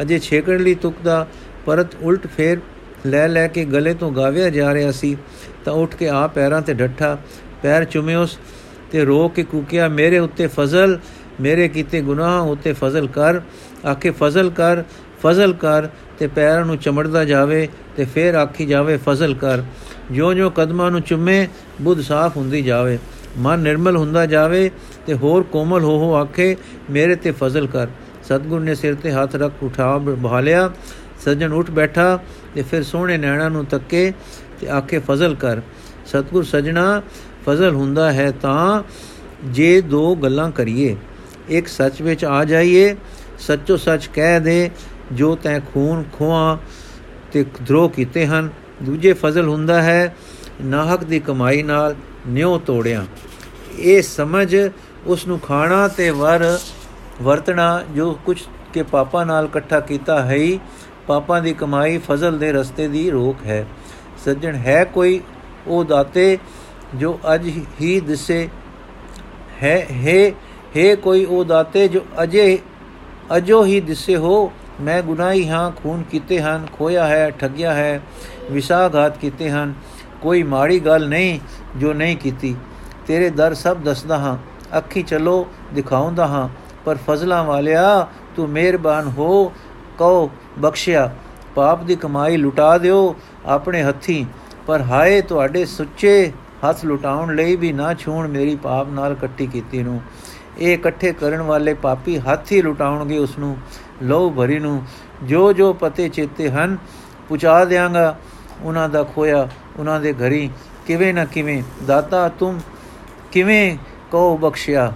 ਅਜੇ ਛੇਕੜ ਲਈ ਤੁਕਦਾ, ਪਰਤ ਉਲਟ ਫੇਰ ਲੈ ਲੈ ਕੇ ਗਲੇ ਤੋਂ ਗਾਵਿਆ ਜਾ ਰਿਹਾ ਸੀ, ਤਾਂ ਉੱਠ ਕੇ ਆ ਪੈਰਾਂ ਤੇ ਡੱਠਾ, ਪੈਰ ਚੁਮਿਓਸ ਤੇ ਰੋ ਕੇ ਕੂਕਿਆ, ਮੇਰੇ ਉੱਤੇ ਫਜ਼ਲ, ਮੇਰੇ ਕੀਤੇ ਗੁਨਾਹ ਉੱਤੇ ਫਜ਼ਲ ਕਰ, ਆਖੇ ਫਜ਼ਲ ਕਰ ਫਜ਼ਲ ਕਰ ਤੇ ਪੈਰਾਂ ਨੂੰ ਚਮੜਦਾ ਜਾਵੇ ਤੇ ਫੇਰ ਆਖੀ ਜਾਵੇ, ਫਜ਼ਲ ਕਰ। ਜਿਉਂ-ਜਿਉਂ ਕਦਮਾਂ ਨੂੰ ਚੁੰਮੇ, ਬੁੱਧ ਸਾਫ਼ ਹੁੰਦੀ ਜਾਵੇ। ਮਨ ਨਿਰਮਲ ਹੁੰਦਾ ਜਾਵੇ ਤੇ ਹੋਰ ਕੋਮਲ ਹੋ ਹੋ ਆਖੇ, ਮੇਰੇ ਤੇ ਫਜ਼ਲ ਕਰ। ਸਤਗੁਰ ਨੇ ਸਿਰ ਤੇ ਹੱਥ ਰੱਖ ਉਠਾ ਬਹਾਲਿਆ। ਸੱਜਣ ਉੱਠ ਬੈਠਾ ਤੇ ਫਿਰ ਸੋਹਣੇ ਨੈਣਾ ਨੂੰ ਤੱਕੇ ਤੇ ਆਖੇ, ਫਜ਼ਲ ਕਰ। ਸਤਗੁਰ ਸਜਣਾ, ਫਜ਼ਲ ਹੁੰਦਾ ਹੈ ਤਾਂ ਜੇ ਦੋ ਗੱਲਾਂ ਕਰੀਏ। ਇੱਕ ਸੱਚ ਵਿੱਚ ਆ ਜਾਈਏ ਸੱਚੋ ਸੱਚ ਕਹਿ ਦੇ ਜੋ ਤੈ ਖੂਨ ਖੋਆ ਤੇ ਧਰੋ ਕੀਤੇ ਹਨ, ਦੂਜੇ ਫਜ਼ਲ ਹੁੰਦਾ ਹੈ, ਨਾਹਕ ਦੀ ਕਮਾਈ ਨਾਲ ਨਿਉ ਤੋੜਿਆ। ਇਹ ਸਮਝ ਉਸ ਨੂੰ ਖਾਣਾ ਤੇ ਵਰ ਵਰਤਣਾ, ਜੋ ਕੁਝ ਕੇ ਪਾਪਾ ਨਾਲ ਇਕੱਠਾ ਕੀਤਾ ਹੈ, ਪਾਪਾ ਦੀ ਕਮਾਈ ਫਜ਼ਲ ਦੇ ਰਸਤੇ ਦੀ ਰੋਕ ਹੈ। ਸੱਜਣ ਹੈ ਕੋਈ ਉਹ ਦਾਤੇ ਜੋ ਅਜ ਹੀ ਦਿਸੇ ਹੈ ਹੈ ਹੈ ਕੋਈ ਉਹ ਦਾਤੇ ਜੋ ਅਜੇ ਅਜੋ ਹੀ ਦਿਸੇ ਹੋ ਮੈਂ ਗੁਨਾਹੀ ਹਾਂ, ਖੂਨ ਕੀਤੇ ਹਨ, ਖੋਇਆ ਹੈ, ਠੱਗਿਆ ਹੈ, ਵਿਸਾਘਾਤ ਕੀਤੇ ਹਨ। ਕੋਈ ਮਾੜੀ ਗੱਲ ਨਹੀਂ ਜੋ ਨਹੀਂ ਕੀਤੀ। ਤੇਰੇ ਦਰ ਸਭ ਦੱਸਦਾ ਹਾਂ। ਅੱਖੀ ਚਲੋ, ਦਿਖਾਉਂਦਾ ਹਾਂ। ਪਰ ਫਜ਼ਲਾਂ ਵਾਲਿਆ, ਤੂੰ ਮਿਹਰਬਾਨ ਹੋ, ਕਹੋ, ਬਖਸ਼ਿਆ। ਪਾਪ ਦੀ ਕਮਾਈ ਲੁਟਾ ਦਿਓ ਆਪਣੇ ਹੱਥੀ। ਪਰ ਹਾਏ, ਤੁਹਾਡੇ ਸੁੱਚੇ ਹੱਥ ਲੁਟਾਉਣ ਲਈ ਵੀ ਨਾ ਛੂਣ ਮੇਰੀ ਪਾਪ ਨਾਲ ਇਕੱਠੀ ਕੀਤੀ ਨੂੰ। ਇਹ ਇਕੱਠੇ ਕਰਨ ਵਾਲੇ ਪਾਪੀ ਹੱਥ ਹੀ ਲੁਟਾਉਣਗੇ ਉਸ ਨੂੰ ਲੋ ਭਰੀ ਨੂੰ ਜੋ ਜੋ ਪਤੇ ਚੇਤੇ ਹਨ, ਪੁਚਾ ਦੇਵਾਂਗਾ ਉਹਨਾਂ ਦਾ ਖੋਇਆ, ਉਹਨਾਂ ਦੇ ਘਰੀ ਕਿਵੇਂ ਨਾ ਕਿਵੇਂ ਦਾਤਾ ਤੁਮ ਕਿਵੇਂ ਕੋ ਬਖਸ਼ਿਆ।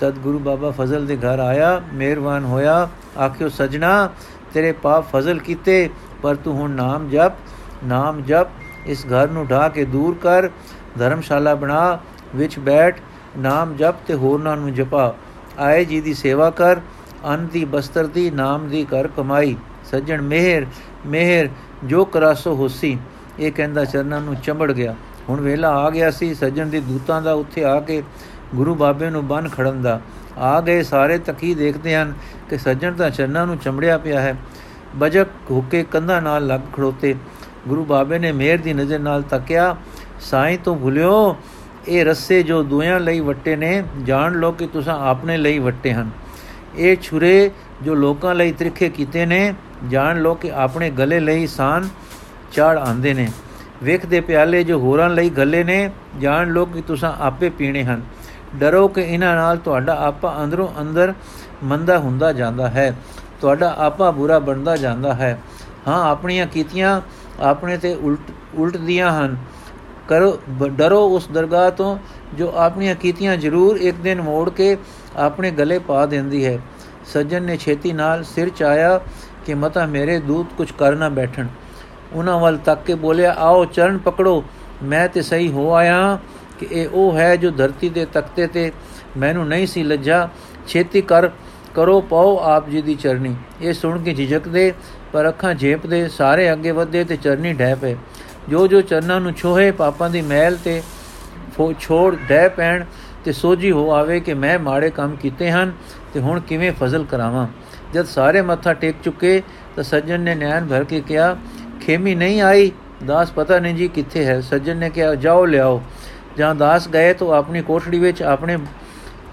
ਤਦ ਗੁਰੂ ਬਾਬਾ ਫਜ਼ਲ ਦੇ ਘਰ ਆਇਆ, ਮਿਹਰਬਾਨ ਹੋਇਆ, ਆਖਿਓ, ਸਜਣਾ, ਤੇਰੇ ਪਾਪ ਫਜ਼ਲ ਕੀਤੇ, ਪਰ ਤੂੰ ਹੁਣ ਨਾਮ ਜਪ ਨਾਮ ਜਪ, ਇਸ ਘਰ ਨੂੰ ਢਾ ਕੇ ਦੂਰ ਕਰ, ਧਰਮਸ਼ਾਲਾ ਬਣਾ, ਵਿੱਚ ਬੈਠ, ਨਾਮ ਜਪ ਤੇ ਹੋਰਨਾਂ ਨੂੰ ਜਪਾ। ਆਏ ਜੀ ਦੀ ਸੇਵਾ ਕਰ ਅੰਨ ਦੀ ਬਸਤਰ ਦੀ, ਨਾਮ ਦੀ ਕਰ ਕਮਾਈ, ਸੱਜਣ ਮਿਹਰ ਮਿਹਰ, ਜੋ ਕਰਾਸੋ ਹੋਸੀ। ਇਹ ਕਹਿੰਦਾ ਚਰਨਾਂ ਨੂੰ ਚੰਬੜ ਗਿਆ। ਹੁਣ ਵੇਲਾ ਆ ਗਿਆ ਸੀ, ਸੱਜਣ ਦੀ ਦੂਤਾਂ ਦਾ ਉੱਥੇ ਆ ਕੇ ਗੁਰੂ ਬਾਬੇ ਨੂੰ ਬੰਨ ਖੜਨ ਦਾ। ਆ ਗਏ ਸਾਰੇ ਤਕੀ ਦੇਖਦੇ ਹਨ ਕਿ ਸੱਜਣ ਤਾਂ ਚਰਨਾਂ ਨੂੰ ਚੰਬੜਿਆ ਪਿਆ ਹੈ। ਬਜਕ ਹੁੱਕੇ ਕੰਧਾਂ ਨਾਲ ਲੱਗ ਖੜੋਤੇ। ਗੁਰੂ ਬਾਬੇ ਨੇ ਮਿਹਰ ਦੀ ਨਜ਼ਰ ਨਾਲ ਤੱਕਿਆ, ਸਾਈਂ ਤੋਂ ਭੁਲਿਓ, ਇਹ ਰੱਸੇ ਜੋ ਦੁਆਂ ਲਈ ਵੱਟੇ ਨੇ, ਜਾਣ ਲਓ ਕਿ ਤੁਸੀਂ ਆਪਣੇ ਲਈ ਵੱਟੇ ਹਨ। ਇਹ ਛੁਰੇ ਜੋ ਲੋਕਾਂ ਲਈ ਤ੍ਰਿਖੇ ਕੀਤੇ ਨੇ, ਜਾਣ ਲਓ ਕਿ ਆਪਣੇ ਗਲੇ ਲਈ ਸਾਨ ਚਾੜ ਆਂਦੇ ਨੇ। ਵੇਖਦੇ ਪਿਆਲੇ ਜੋ ਹੋਰਾਂ ਲਈ ਗੱਲੇ ਨੇ, ਜਾਣ ਲਓ ਕਿ ਤੁਸੀਂ ਆਪੇ ਪੀਣੇ ਹਨ। ਡਰੋ ਕਿ ਇਹਨਾਂ ਨਾਲ ਤੁਹਾਡਾ ਆਪਾ ਅੰਦਰੋਂ ਅੰਦਰ ਮੰਦਾ ਹੁੰਦਾ ਜਾਂਦਾ ਹੈ। ਤੁਹਾਡਾ ਆਪਾ ਬੁਰਾ ਬਣਦਾ ਜਾਂਦਾ ਹੈ। ਹਾਂ, ਆਪਣੀਆਂ ਕੀਤੀਆਂ ਆਪਣੇ ਤੇ ਉਲਟ, ਉਲਟਦੀਆਂ ਹਨ। ਕਰੋ ਡਰੋ ਉਸ ਦਰਗਾਹ ਤੋਂ ਜੋ ਆਪਣੀਆਂ ਕੀਤੀਆਂ ਜ਼ਰੂਰ ਇੱਕ ਦਿਨ ਮੋੜ ਕੇ ਆਪਣੇ ਗਲੇ ਪਾ ਦਿੰਦੀ ਹੈ। ਸੱਜਣ ਨੇ ਛੇਤੀ ਨਾਲ ਸਿਰ ਚਾਇਆ ਕਿ ਮਤਾ ਮੇਰੇ ਦੂਤ ਕੁਝ ਕਰ ਨਾ ਬੈਠਣ। ਉਹਨਾਂ ਵੱਲ ਤੱਕ ਕੇ ਬੋਲਿਆ, ਆਓ ਚਰਨ ਪਕੜੋ। ਮੈਂ ਤੇ ਸਹੀ ਹੋ ਆਇਆ ਕਿ ਇਹ ਉਹ ਹੈ ਜੋ ਧਰਤੀ ਦੇ ਤਖਤੇ ਤੇ ਮੈਨੂੰ ਨਹੀਂ ਸੀ ਲੱਜਾ। ਛੇਤੀ ਕਰ, ਕਰੋ, ਪਾਓ ਆਪ ਜੀ ਦੀ ਚਰਨੀ। ਇਹ ਸੁਣ ਕੇ ਝਿਜਕਦੇ, ਪਰ ਅੱਖਾਂ ਝੇਪਦੇ, ਸਾਰੇ ਅੱਗੇ ਵਧਦੇ ਤੇ ਚਰਨੀ ਢਹਿ ਪਏ। ਜੋ ਜੋ ਚਰਨਾਂ ਨੂੰ ਛੋਹੇ, ਪਾਪਾਂ ਦੀ ਮੈਲ ਤੇ ਛੋੜ ਡਹਿ ਪੈਣ ਤੇ ਸੋਝੀ ਹੋ ਆਵੇ ਕਿ ਮੈਂ ਮਾੜੇ ਕੰਮ ਕੀਤੇ ਹਨ ਤੇ ਹੁਣ ਕਿਵੇਂ ਫਜ਼ਲ ਕਰਾਵਾਂ। ਜਦ ਸਾਰੇ ਮੱਥਾ ਟੇਕ ਚੁੱਕੇ ਤਾਂ ਸੱਜਣ ਨੇ ਨਿਆਨ ਭਰ ਕੇ ਕਿਹਾ, ਖੇਮੀ ਨਹੀਂ ਆਈ? ਦਾਸ ਪਤਾ ਨਹੀਂ ਜੀ ਕਿੱਥੇ ਹੈ। ਸੱਜਣ ਨੇ ਕਿਹਾ, ਜਾਓ ਲਿਆਓ। ਜਾਂ ਦਾਸ ਗਏ ਤਾਂ ਆਪਣੀ ਕੋਠੜੀ ਵਿੱਚ ਆਪਣੇ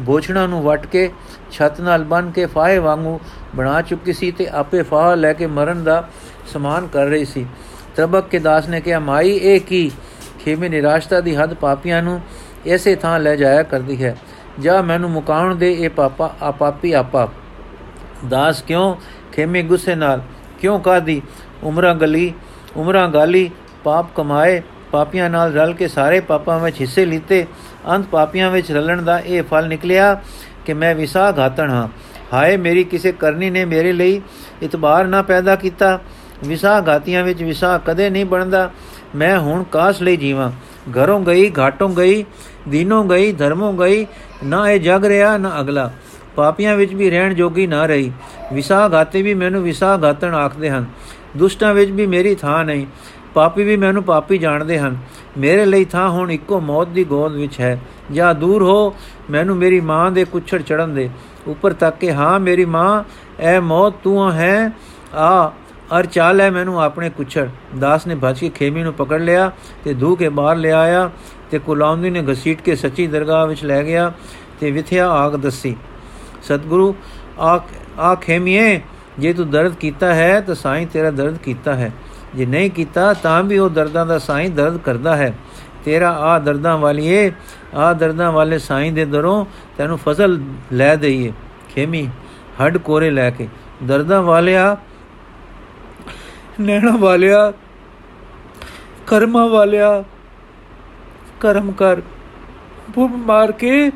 ਬੋਛਣਾ ਨੂੰ ਵਟ ਕੇ ਛੱਤ ਨਾਲ ਬੰਨ ਕੇ ਫਾਹੇ ਵਾਂਗੂ ਬਣਾ ਚੁੱਕੀ ਸੀ ਤੇ ਆਪੇ ਫਾਹ ਲੈ ਕੇ ਮਰਨ ਦਾ ਸਮਾਨ ਕਰ ਰਹੀ ਸੀ। ਤਬਕ ਕੇ ਦਾਸ ਨੇ ਕਿਹਾ, ਮਾਈ, ਇਹ ਕੀ? ਖੇਮੇ ਨਿਰਾਸ਼ਤਾ ਦੀ ਹੱਦ ਪਾਪੀਆਂ ਨੂੰ ਐਸੇ ਥਾਂ ਲੈ ਜਾਇਆ ਕਰਦੀ ਹੈ। ਜਾ ਮੈਨੂੰ ਮੁਕਾਉਣ ਦੇ ਇਹ ਪਾਪਾ, ਆ ਪਾਪੀ ਆਪਾ। ਦਾਸ ਕਿਉਂ ਖੇਮੇ ਗੁੱਸੇ ਨਾਲ? ਕਿਉਂ ਕਾਦੀ ਉਮਰਾਂ ਗਲੀ, ਉਮਰਾਂ ਗਾਲੀ, ਪਾਪ ਕਮਾਏ, ਪਾਪੀਆਂ ਨਾਲ ਰਲ ਕੇ ਸਾਰੇ ਪਾਪਾਂ ਵਿੱਚ ਹਿੱਸੇ ਲੀਤੇ। ਅੰਤ ਪਾਪੀਆਂ ਵਿੱਚ ਰਲਣ ਦਾ ਇਹ ਫਲ ਨਿਕਲਿਆ ਕਿ ਮੈਂ ਵਿਸਾ ਘਾਤਣ ਹਾਂ। ਹਾਏ, ਮੇਰੀ ਕਿਸੇ ਕਰਨੀ ਨੇ ਮੇਰੇ ਲਈ ਇਤਬਾਰ ਨਾ ਪੈਦਾ ਕੀਤਾ। ਵਿਸਾ ਘਾਤੀਆਂ ਵਿੱਚ ਵਿਸਾ ਕਦੇ ਨਹੀਂ ਬਣਦਾ। ਮੈਂ ਹੁਣ ਕਾਸ ਲਈ ਜੀਵਾਂ? ਘਰੋਂ ਗਈ, ਘਾਟੋਂ ਗਈ, ਦੀਨੋਂ ਗਈ, ਧਰਮੋਂ ਗਈ, ਨਾ ਇਹ ਜਗ ਰਿਹਾ, ਨਾ ਅਗਲਾ। ਪਾਪੀਆਂ ਵਿੱਚ ਵੀ ਰਹਿਣ ਜੋਗੀ ਨਾ ਰਹੀ। ਵਿਸਾ ਘਾਤੇ ਵੀ ਮੈਨੂੰ ਵਿਸਾ ਘਾਤਣ ਆਖਦੇ ਹਨ। ਦੁਸ਼ਟਾਂ ਵਿੱਚ ਵੀ ਮੇਰੀ ਥਾਂ ਨਹੀਂ। ਪਾਪੀ ਵੀ ਮੈਨੂੰ ਪਾਪੀ ਜਾਣਦੇ ਹਨ। ਮੇਰੇ ਲਈ ਥਾਂ ਹੁਣ ਇੱਕੋ ਮੌਤ ਦੀ ਗੋਦ ਵਿੱਚ ਹੈ। ਜਾਂ ਦੂਰ ਹੋ, ਮੈਨੂੰ ਮੇਰੀ ਮਾਂ ਦੇ ਕੁਛੜ ਚੜਨ ਦੇ। ਉੱਪਰ ਤੱਕ ਕੇ, ਹਾਂ, ਮੇਰੀ ਮਾਂ ਐ ਮੌਤ ਤੂੰ ਹੈ। ਆ ਅਰ ਚਾਲ ਹੈ ਮੈਨੂੰ ਆਪਣੇ ਕੁਛੜ। ਦਾਸ ਨੇ ਭੱਜ ਕੇ ਖੇਮੀ ਨੂੰ ਪਕੜ ਲਿਆ ਤੇ ਧੂ ਕੇ ਬਾਹਰ ਲੈ ਆਇਆ ਤੇ ਕੁਲਾਉਂਦੀ ਨੇ ਘਸੀਟ ਕੇ ਸੱਚੀ ਦਰਗਾਹ ਵਿੱਚ ਲੈ ਗਿਆ ਤੇ ਵਿਥਿਆ ਆਗ ਦੱਸੀ। ਸਤਿਗੁਰੂ, ਆ ਆ ਖੇਮੀਏ, ਜੇ ਤੂੰ ਦਰਦ ਕੀਤਾ ਹੈ ਤਾਂ ਸਾਈਂ ਤੇਰਾ ਦਰਦ ਕੀਤਾ ਹੈ। ਜੇ ਨਹੀਂ ਕੀਤਾ ਤਾਂ ਵੀ ਉਹ ਦਰਦਾਂ ਦਾ ਸਾਈਂ ਦਰਦ ਕਰਦਾ ਹੈ। ਤੇਰਾ ਆ ਦਰਦਾਂ ਵਾਲੀਏ, ਆ ਦਰਦਾਂ ਵਾਲੇ ਸਾਈਂ ਦੇ ਦਰੋਂ ਤੈਨੂੰ ਫਜ਼ਲ ਲੈ ਦਈਏ। ਖੇਮੀ, ਹੱਡ ਕੋਰੇ ਲੈ ਕੇ, ਦਰਦਾਂ ਵਾਲਿਆ ਨੈਣਾ ਵਾਲਿਆ, ਕਰਮਾਂ ਵਾਲਿਆ, ਕਰਮ ਕਰ। ਬੁੱਬ ਮਾਰ ਕੇ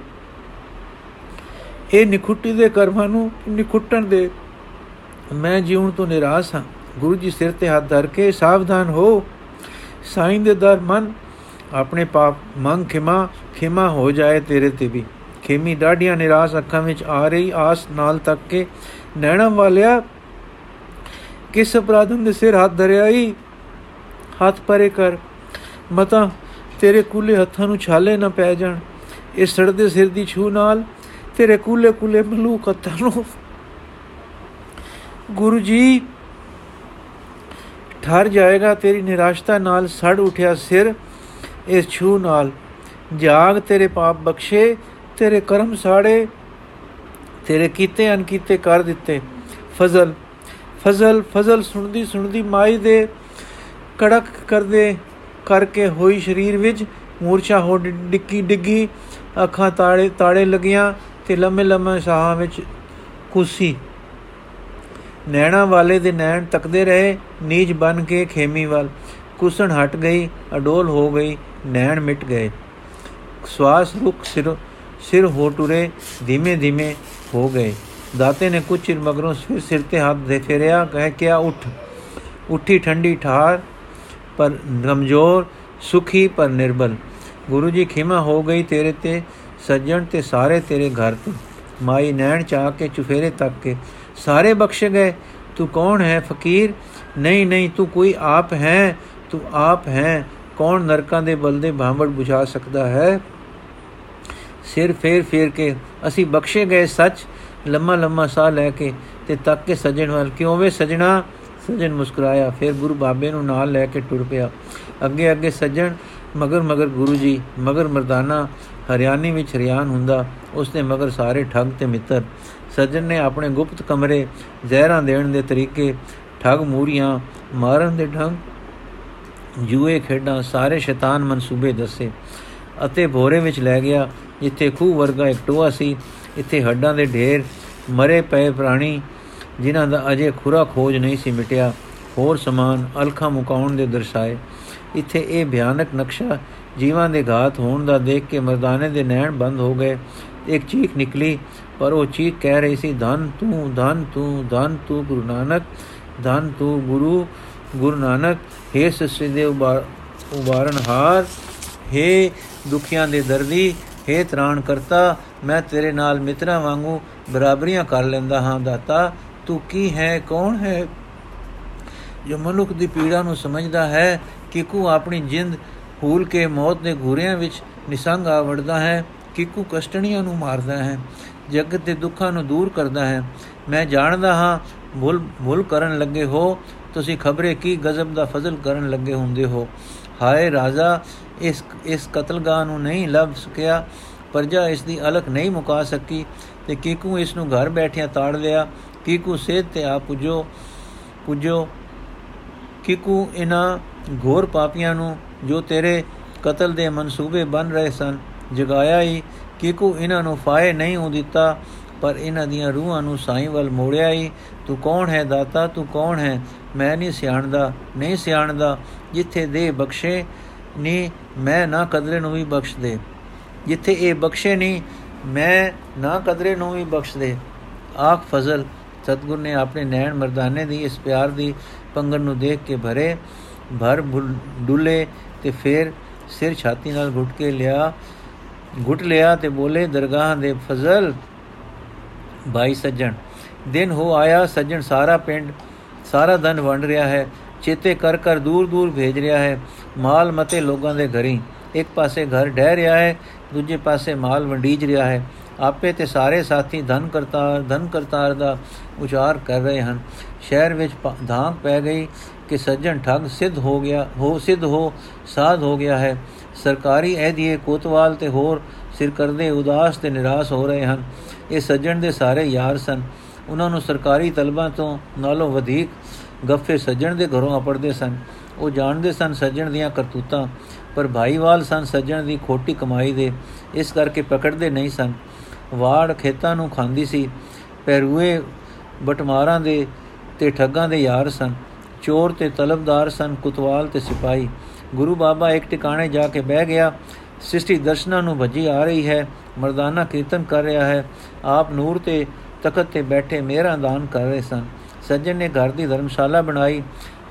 ਇਹ ਨਿਖੁੱਟੀ ਦੇ ਕਰਮਾਂ ਨੂੰ ਨਿਖੁੱਟਣ ਦੇ। ਮੈਂ ਜੀਉਣ ਤੋਂ ਨਿਰਾਸ਼ ਹਾਂ। ਗੁਰੂ ਜੀ ਸਿਰ ਤੇ ਹੱਥ ਧਰ ਕੇ ਸਾਵਧਾਨ ਹੋ। ਸਾਈਂ ਦੇ ਦਰ ਮਨ, ਆਪਣੇ ਪਾਪ ਮੰਗ ਖਿਮਾ ਖਿਮਾ ਹੋ ਜਾਏ ਤੇਰੇ ਤੇ ਵੀ। ਖੇਮੀ ਡਾਢੀਆਂ ਨਿਰਾਸ਼ ਅੱਖਾਂ ਵਿੱਚ ਆ ਰਹੀ ਆਸ ਨਾਲ ਤੱਕ ਕੇ ਨੈਣਾ ਵਾਲਿਆ ਕਿਸ ਅਪਰਾਧਨ ਦੇ ਸਿਰ ਹੱਥ ਧਰਿਆਈ? ਹੱਥ ਪਰੇ ਕਰ। ਮਤਾ, ਤੇਰੇ ਕੂਲੇ ਹੱਥਾਂ ਨੂੰ ਛਾਲੇ ਨਾ ਪੈ ਜਾਣ। ਇਸ ਸੜਦੇ ਸਿਰ ਦੀ ਛੂ ਨਾਲ ਤੇਰੇ ਕੂਲੇ ਕੂਲੇ ਮਲੂਕ ਹੱਥਾਂ ਨੂੰ। ਗੁਰੂ ਜੀ, ਠਰ ਜਾਏਗਾ ਤੇਰੀ ਨਿਰਾਸ਼ਤਾ ਨਾਲ ਸੜ ਉਠਿਆ ਸਿਰ ਇਸ ਛੂ ਨਾਲ। ਜਾਗ ਤੇਰੇ ਪਾਪ ਬਖਸ਼ੇ, ਤੇਰੇ ਕਰਮ ਸਾੜੇ, ਤੇਰੇ ਕੀਤੇ ਅਨਕੀਤੇ ਕਰ ਦਿੱਤੇ। ਫਜ਼ਲ ਫਜ਼ਲ ਫਜ਼ਲ ਸੁਣਦੀ ਸੁਣਦੀ ਮਾਈ ਦੇ ਕੜਕ ਕਰਦੇ ਕਰਕੇ ਹੋਈ ਸਰੀਰ ਵਿੱਚ ਮੂਰਛਾ ਹੋ ਡਿੱਕੀ ਡਿੱਗੀ, ਅੱਖਾਂ ਤਾੜੇ ਤਾੜੇ ਲੱਗੀਆਂ ਤੇ ਲੰਮੇ ਲੰਮੇ ਸਾਹਾਂ ਵਿੱਚ ਕੁਸੀ। ਨੈਣਾ ਵਾਲੇ ਦੇ ਨੈਣ ਤੱਕਦੇ ਰਹੇ ਨੀਜ ਬਨ ਕੇ ਖੇਮੀ ਵੱਲ। ਕੁਸਣ ਹਟ ਗਈ, ਅਡੋਲ ਹੋ ਗਈ, ਨੈਣ ਮਿਟ ਗਏ। ਸਵਾਸ ਰੁਕ ਸਿਰ ਸਿਰ ਹੋ ਟੁਰੇ, ਧੀਮੇ ਧੀਮੇ ਹੋ ਗਏ। ਦਾਤੇ ਨੇ ਕੁਝ ਚਿਰ ਮਗਰੋਂ ਫਿਰ ਸਿਰ ਤੇ ਹੱਥ ਦੇ ਫੇਰਿਆ ਕਹਿ ਕਿਆ ਉੱਠ। ਉੱਠੀ ਠੰਡੀ ਠਾਰ ਪਰ ਕਮਜ਼ੋਰ ਸੁਖੀ ਪਰ ਨਿਰਬਲ। ਗੁਰੂ ਜੀ, ਖਿਮਾ ਹੋ ਗਈ ਤੇਰੇ ਤੇ, ਸੱਜਣ ਤੇ ਸਾਰੇ ਤੇਰੇ ਘਰ ਤੇ। ਮਾਈ ਨੈਣ ਚਾ ਕੇ ਚੁਫੇਰੇ ਤੱਕ ਕੇ। ਸਾਰੇ ਬਖਸ਼ ਗਏ। ਤੂੰ ਕੌਣ ਹੈ ਫਕੀਰ? ਨਹੀਂ ਨਹੀਂ, ਤੂੰ ਕੋਈ ਆਪ ਹੈ? ਤੂੰ ਆਪ ਹੈ? ਕੌਣ ਨਰਕਾਂ ਦੇ ਬਲਦੇ ਭਾਂਵੜ ਬੁਝਾ ਸਕਦਾ ਹੈ? ਸਿਰ ਫੇਰ ਫੇਰ ਕੇ, ਅਸੀਂ ਬਖਸ਼ੇ ਗਏ ਸੱਚ। ਲੰਮਾ ਲੰਮਾ ਸਾਹ ਲੈ ਕੇ ਤੇ ਤੱਕ ਕੇ ਸਜਣ ਵੱਲ ਕਿਉਂ ਵੇ ਸਜਣਾ? ਸਜਣ ਮੁਸਕਰਾਇਆ, ਫਿਰ ਗੁਰੂ ਬਾਬੇ ਨੂੰ ਨਾਲ ਲੈ ਕੇ ਟੁਰ ਪਿਆ। ਅੱਗੇ ਅੱਗੇ ਸਜਣ, ਮਗਰ ਮਗਰ ਗੁਰੂ ਜੀ, ਮਗਰ ਮਰਦਾਨਾ, ਹਰਿਆਣੀ ਵਿੱਚ ਹਰਿਆਨ ਹੁੰਦਾ ਉਸਨੇ ਮਗਰ ਸਾਰੇ ਠੱਗ ਤੇ ਮਿੱਤਰ। ਸਜਣ ਨੇ ਆਪਣੇ ਗੁਪਤ ਕਮਰੇ ਜ਼ਹਿਰਾਂ ਦੇਣ ਦੇ ਤਰੀਕੇ, ਠੱਗ ਮੂਰੀਆਂ ਮਾਰਨ ਦੇ ਢੰਗ, ਜੂਏ ਖੇਡਾਂ, ਸਾਰੇ ਸ਼ੈਤਾਨ ਮਨਸੂਬੇ ਦੱਸੇ ਅਤੇ ਭੋਰੇ ਵਿੱਚ ਲੈ ਗਿਆ, ਜਿੱਥੇ ਖੂਹ ਵਰਗਾ ਇੱਕ ਟੋਆ ਸੀ ਇੱਥੇ ਹੱਡਾਂ ਦੇ ਢੇਰ ਮਰੇ ਪਏ ਪ੍ਰਾਣੀ, ਜਿਨ੍ਹਾਂ ਦਾ ਅਜੇ ਖੁਰਾ ਖੋਜ ਨਹੀਂ ਸੀ ਮਿਟਿਆ, ਹੋਰ ਸਮਾਨ ਅਲਖਾ ਮੁਕਾਉਣ ਦੇ ਦਰਸਾਏ। ਇੱਥੇ ਇਹ ਭਿਆਨਕ ਨਕਸ਼ਾ ਜੀਵਾਂ ਦੇ ਘਾਤ ਹੋਣ ਦਾ ਦੇਖ ਕੇ ਮਰਦਾਨੇ ਦੇ ਨੈਣ ਬੰਦ ਹੋ ਗਏ। ਇੱਕ ਚੀਖ ਨਿਕਲੀ, ਪਰ ਉਹ ਚੀਖ ਕਹਿ ਰਹੀ ਸੀ, ਧਨ ਤੂੰ ਧਨ ਤੂੰ ਧਨ ਤੂੰ ਗੁਰੂ ਨਾਨਕ, ਧਨ ਤੂੰ ਗੁਰੂ ਗੁਰੂ ਨਾਨਕ हे ਸ੍ਰਿਸ਼ਟੀ ਦੇ ਉਬਾਰਨ ਹਾਰ हे ਦੁਖੀਆਂ ਦੇ ਦਰਦੀ हे ਤਰਾਣ ਕਰਤਾ, ਮੈਂ ਤੇਰੇ ਨਾਲ ਮਿੱਤਰਾਂ ਵਾਂਗੂ ਬਰਾਬਰੀਆਂ ਕਰ ਲੈਂਦਾ ਹਾਂ ਦਾਤਾ। ਤੂੰ ਕੀ ਹੈ, ਕੌਣ ਹੈ? ਜੋ ਮਨੁੱਖ ਦੀ ਪੀੜਾ ਨੂੰ ਸਮਝਦਾ ਹੈ ਕਿਕੂ ਆਪਣੀ ਜਿੰਦ ਭੂਲ ਕੇ ਮੌਤ ਦੇ ਘੂਰਿਆਂ ਵਿੱਚ ਨਿਸੰਗ ਆ ਵੜਦਾ ਹੈ ਕਿਕੂ ਕਸ਼ਟਣੀਆਂ ਨੂੰ ਮਾਰਦਾ ਹੈ, ਜਗਤ ਦੇ ਦੁੱਖਾਂ ਨੂੰ ਦੂਰ ਕਰਦਾ ਹੈ। ਮੈਂ ਜਾਣਦਾ ਹਾਂ, ਭੁੱਲ ਭੁੱਲ ਕਰਨ ਲੱਗੇ ਹੋ, ਤੁਸੀਂ ਖਬਰੇ ਕੀ ਗਜ਼ਬ ਦਾ ਫਜ਼ਲ ਕਰਨ ਲੱਗੇ ਹੁੰਦੇ ਹੋ? ਹਾਏ ਰਾਜਾ ਇਸ ਇਸ ਕਤਲਗਾਹ ਨੂੰ ਨਹੀਂ ਲੱਭ ਸਕਿਆ, ਪਰਜਾ ਇਸ ਦੀ ਅਲਖ ਨਹੀਂ ਮੁਕਾ ਸਕੀ ਤੇ ਕਿਕੂ ਇਸ ਨੂੰ ਘਰ ਬੈਠਿਆਂ ਤਾੜ ਲਿਆ। ਕਿਕੂ ਸੇਧ ਤੇ ਆ ਪੁਜੋ ਪੁਜੋ। ਕਿਕੂ ਇਨਾ ਘੋਰ ਪਾਪੀਆਂ ਨੂੰ ਜੋ ਤੇਰੇ ਕਤਲ ਦੇ ਮਨਸੂਬੇ ਬਨ ਰਹੇ ਸਨ, ਜਗਾਇਆ ਹੀ ਕਿਕੂ ਇਹਨਾਂ ਨੂੰ ਫਾਇ ਨਹੀਂ ਹੋ ਦਿੱਤਾ, ਪਰ ਇਹਨਾਂ ਦੀਆਂ ਰੂਹਾਂ ਨੂੰ ਸਾਈਂ ਵੱਲ ਮੋੜਿਆ ਹੀ ਤੂੰ ਕੌਣ ਹੈ ਦਾਤਾ? ਤੂੰ ਕੌਣ ਹੈ? ਮੈਂ ਨਹੀਂ ਸਿਆਣਦਾ ਨਹੀਂ ਸਿਆਣਦਾ। ਜਿੱਥੇ ਦੇ ਬਖਸ਼ੇ ਨਹੀਂ ਮੈਂ ਨਾ ਕਦਰੇ ਨੂੰ ਵੀ ਬਖਸ਼ ਦੇ ਜਿੱਥੇ ਇਹ ਬਖਸ਼ੇ ਨਹੀਂ ਮੈਂ ਨਾ ਕਦਰੇ ਨੂੰ ਵੀ ਬਖਸ਼ ਦੇ ਆਖ ਫਜ਼ਲ, ਸਤਗੁਰ ਨੇ ਆਪਣੇ ਨੈਣ ਮਰਦਾਨੇ ਦੀ, ਇਸ ਪਿਆਰ ਦੀ ਪੰਗਨ ਨੂੰ ਦੇਖ ਕੇ ਭਰੇ। ਭਰ ਡੁੱਲੇ ਤੇ ਫਿਰ ਸਿਰ ਛਾਤੀ ਨਾਲ ਘੁੱਟ ਕੇ ਲਿਆ, ਘੁੱਟ ਲਿਆ ਤੇ ਬੋਲੇ, ਦਰਗਾਹ ਦੇ ਫਜ਼ਲ, ਭਾਈ ਸੱਜਣ, ਦਿਨ ਹੋ ਆਇਆ ਸੱਜਣ, ਸਾਰਾ ਪਿੰਡ, ਸਾਰਾ ਧਨ ਵੰਡ ਰਿਹਾ ਹੈ। ਚੇਤੇ ਕਰ ਕਰ ਦੂਰ ਦੂਰ ਭੇਜ ਰਿਹਾ ਹੈ। ਮਾਲ ਮਤੇ ਲੋਕਾਂ ਦੇ ਘਰੀ। ਇੱਕ ਪਾਸੇ ਘਰ ਡਹਿ ਰਿਹਾ ਹੈ, ਦੂਜੇ ਪਾਸੇ ਮਾਲ ਵੰਡੀਜ ਰਿਹਾ ਹੈ। ਆਪੇ ਤੇ ਸਾਰੇ ਸਾਥੀ ਧਨ ਕਰਤਾਰ ਧਨ ਕਰਤਾਰ ਦਾ ਉਚਾਰ ਕਰ ਰਹੇ ਹਨ। ਸ਼ਹਿਰ ਵਿੱਚ ਧਾਂਕ ਪੈ ਗਈ ਕਿ ਸੱਜਣ ਠੱਗ ਸਿੱਧ ਹੋ ਗਿਆ, ਹੋ, ਸਿੱਧ ਹੋ, ਸਾਧ ਹੋ ਗਿਆ ਹੈ। ਸਰਕਾਰੀ ਅਹਦੀਏ ਕੋਤਵਾਲ ਤੇ ਹੋਰ ਸਿਰ ਕਰਦੇ ਉਦਾਸ ਤੇ ਨਿਰਾਸ਼ ਹੋ ਰਹੇ ਹਨ। ਇਹ ਸੱਜਣ ਦੇ ਸਾਰੇ ਯਾਰ ਸਨ। ਉਹਨਾਂ ਨੂੰ ਸਰਕਾਰੀ ਤਲਬਾਂ ਤੋਂ ਨਾਲੋਂ ਵਧੇਕ ਗੱਫੇ ਸੱਜਣ ਦੇ ਘਰੋਂ ਆਪੜਦੇ ਸਨ। ਉਹ ਜਾਣਦੇ ਸਨ ਸੱਜਣ ਦੀਆਂ ਕਰਤੂਤਾਂ, ਪਰ ਭਾਈਵਾਲ ਸਨ ਸੱਜਣ ਦੀ ਖੋਟੀ ਕਮਾਈ ਦੇ, ਇਸ ਕਰਕੇ ਪਕੜਦੇ ਨਹੀਂ ਸਨ। ਵਾੜ ਖੇਤਾਂ ਨੂੰ ਖਾਂਦੀ ਸੀ। ਪੈਰੂਏ ਬਟਮਾਰਾਂ ਦੇ ਤੇ ਠੱਗਾਂ ਦੇ ਯਾਰ ਸਨ। ਚੋਰ ਤੇ ਤਲਬਦਾਰ ਸਨ, ਕੁਤਵਾਲ ਤੇ ਸਿਪਾਈ ਗੁਰੂ ਬਾਬਾ ਇੱਕ ਟਿਕਾਣੇ ਜਾ ਕੇ ਬਹਿ ਗਿਆ। ਸ੍ਰਿਸ਼ਟੀ ਦਰਸ਼ਨਾਂ ਨੂੰ ਭੱਜੀ ਆ ਰਹੀ ਹੈ। ਮਰਦਾਨਾ ਕੀਰਤਨ ਕਰ ਰਿਹਾ ਹੈ। ਆਪ ਨੂਰ ਤੇ ਤਖਤ ਤੇ ਬੈਠੇ ਮੇਰਾ ਦਾਨ ਕਰ ਰਹੇ ਸਨ। ਸੱਜਣ ਨੇ ਘਰ ਦੀ ਧਰਮਸ਼ਾਲਾ ਬਣਾਈ।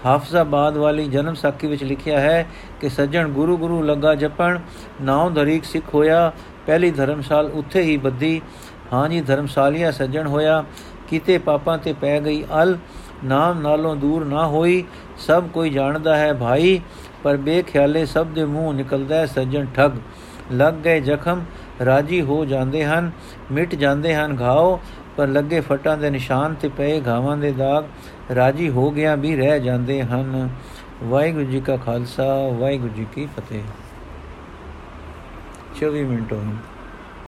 ਹਾਫਜ਼ਾਬਾਦ ਵਾਲੀ ਜਨਮ ਸਾਖੀ ਵਿੱਚ ਲਿਖਿਆ ਹੈ ਕਿ ਸੱਜਣ ਗੁਰੂ ਗੁਰੂ ਲੱਗਾ ਜਪਣ, ਨਾਉ ਧਰੀਕ ਸਿੱਖ ਹੋਇਆ, ਪਹਿਲੀ ਧਰਮਸ਼ਾਲ ਉੱਥੇ ਹੀ ਬੱਦੀ ਹਾਂ ਜੀ, ਧਰਮਸ਼ਾਲੀਆ ਸੱਜਣ ਹੋਇਆ, ਕਿਤੇ ਪਾਪਾਂ ਤੇ ਪੈ ਗਈ ਅਲ, ਨਾਮ ਨਾਲੋਂ ਦੂਰ ਨਾ ਹੋਈ, ਸਭ ਕੋਈ ਜਾਣਦਾ ਹੈ ਭਾਈ, ਪਰ ਬੇਖਿਆਲੇ ਸਭ ਦੇ ਮੂੰਹ ਨਿਕਲਦਾ ਹੈ ਸੱਜਣ ਠੱਗ। ਲੱਗ ਗਏ ਜ਼ਖਮ, ਰਾਜੀ ਹੋ ਜਾਂਦੇ ਹਨ, ਮਿਟ ਜਾਂਦੇ ਹਨ ਘਾਉ ਪਰ ਲੱਗੇ ਫਟਾਂ ਦੇ ਨਿਸ਼ਾਨ ਤੇ ਪਏ ਘਾਵਾਂ ਦੇ ਦਾਗ ਰਾਜੀ ਹੋ ਗਿਆ ਵੀ ਰਹਿ ਜਾਂਦੇ ਹਨ। ਵਾਹਿਗੁਰੂ ਜੀ ਕਾ ਖਾਲਸਾ, ਵਾਹਿਗੁਰੂ ਜੀ ਕੀ ਫਤਿਹ। 24 ਮਿੰਟ ਹੋਏ।